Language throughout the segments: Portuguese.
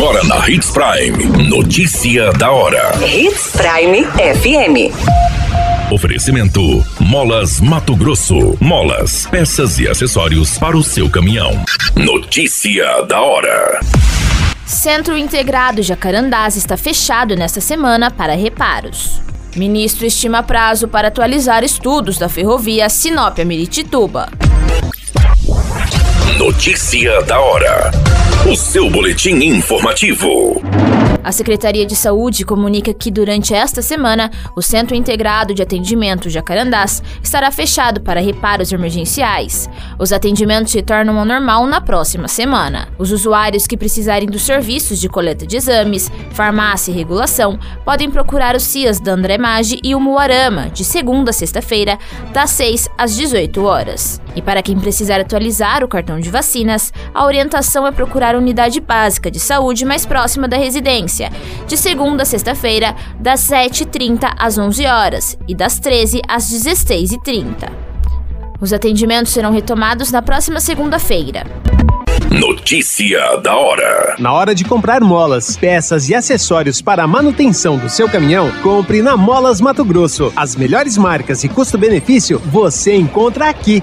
Agora na Hits Prime. Notícia da hora. Hits Prime FM. Oferecimento: Molas Mato Grosso. Molas, peças e acessórios para o seu caminhão. Notícia da hora. Centro Integrado Jacarandás está fechado nesta semana para reparos. Ministro estima prazo para atualizar estudos da ferrovia Sinop-Miritituba. Notícia da hora. O seu boletim informativo. A Secretaria de Saúde comunica que durante esta semana o Centro Integrado de Atendimento Jacarandás estará fechado para reparos emergenciais. Os atendimentos retornam ao normal na próxima semana. Os usuários que precisarem dos serviços de coleta de exames, farmácia e regulação podem procurar os CIAs da André Maggi e o Muarama de segunda a sexta-feira, das 6 às 18 horas. E para quem precisar atualizar o cartão de vacinas, a orientação é procurar a unidade básica de saúde mais próxima da residência, de segunda a sexta-feira, das 7h30 às 11 horas e das 13 às 16h30. Os atendimentos serão retomados na próxima segunda-feira. Notícia da hora. Na hora de comprar molas, peças e acessórios para a manutenção do seu caminhão, compre na Molas Mato Grosso. As melhores marcas e custo-benefício você encontra aqui.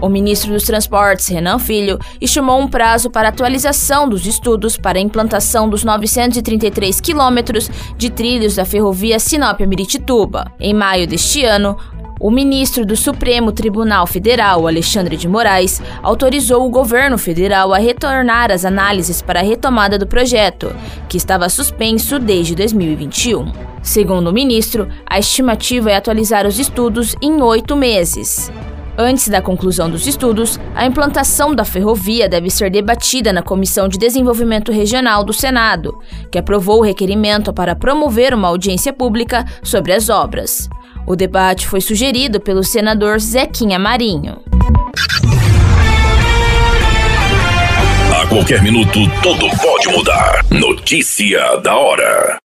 O ministro dos Transportes, Renan Filho, estimou um prazo para atualização dos estudos para a implantação dos 933 quilômetros de trilhos da ferrovia Sinop-Miritituba. Em maio deste ano, o ministro do Supremo Tribunal Federal, Alexandre de Moraes, autorizou o governo federal a retornar as análises para a retomada do projeto, que estava suspenso desde 2021. Segundo o ministro, a estimativa é atualizar os estudos em oito meses. Antes da conclusão dos estudos, a implantação da ferrovia deve ser debatida na Comissão de Desenvolvimento Regional do Senado, que aprovou o requerimento para promover uma audiência pública sobre as obras. O debate foi sugerido pelo senador Zequinha Marinho. A qualquer minuto, tudo pode mudar. Notícia da hora.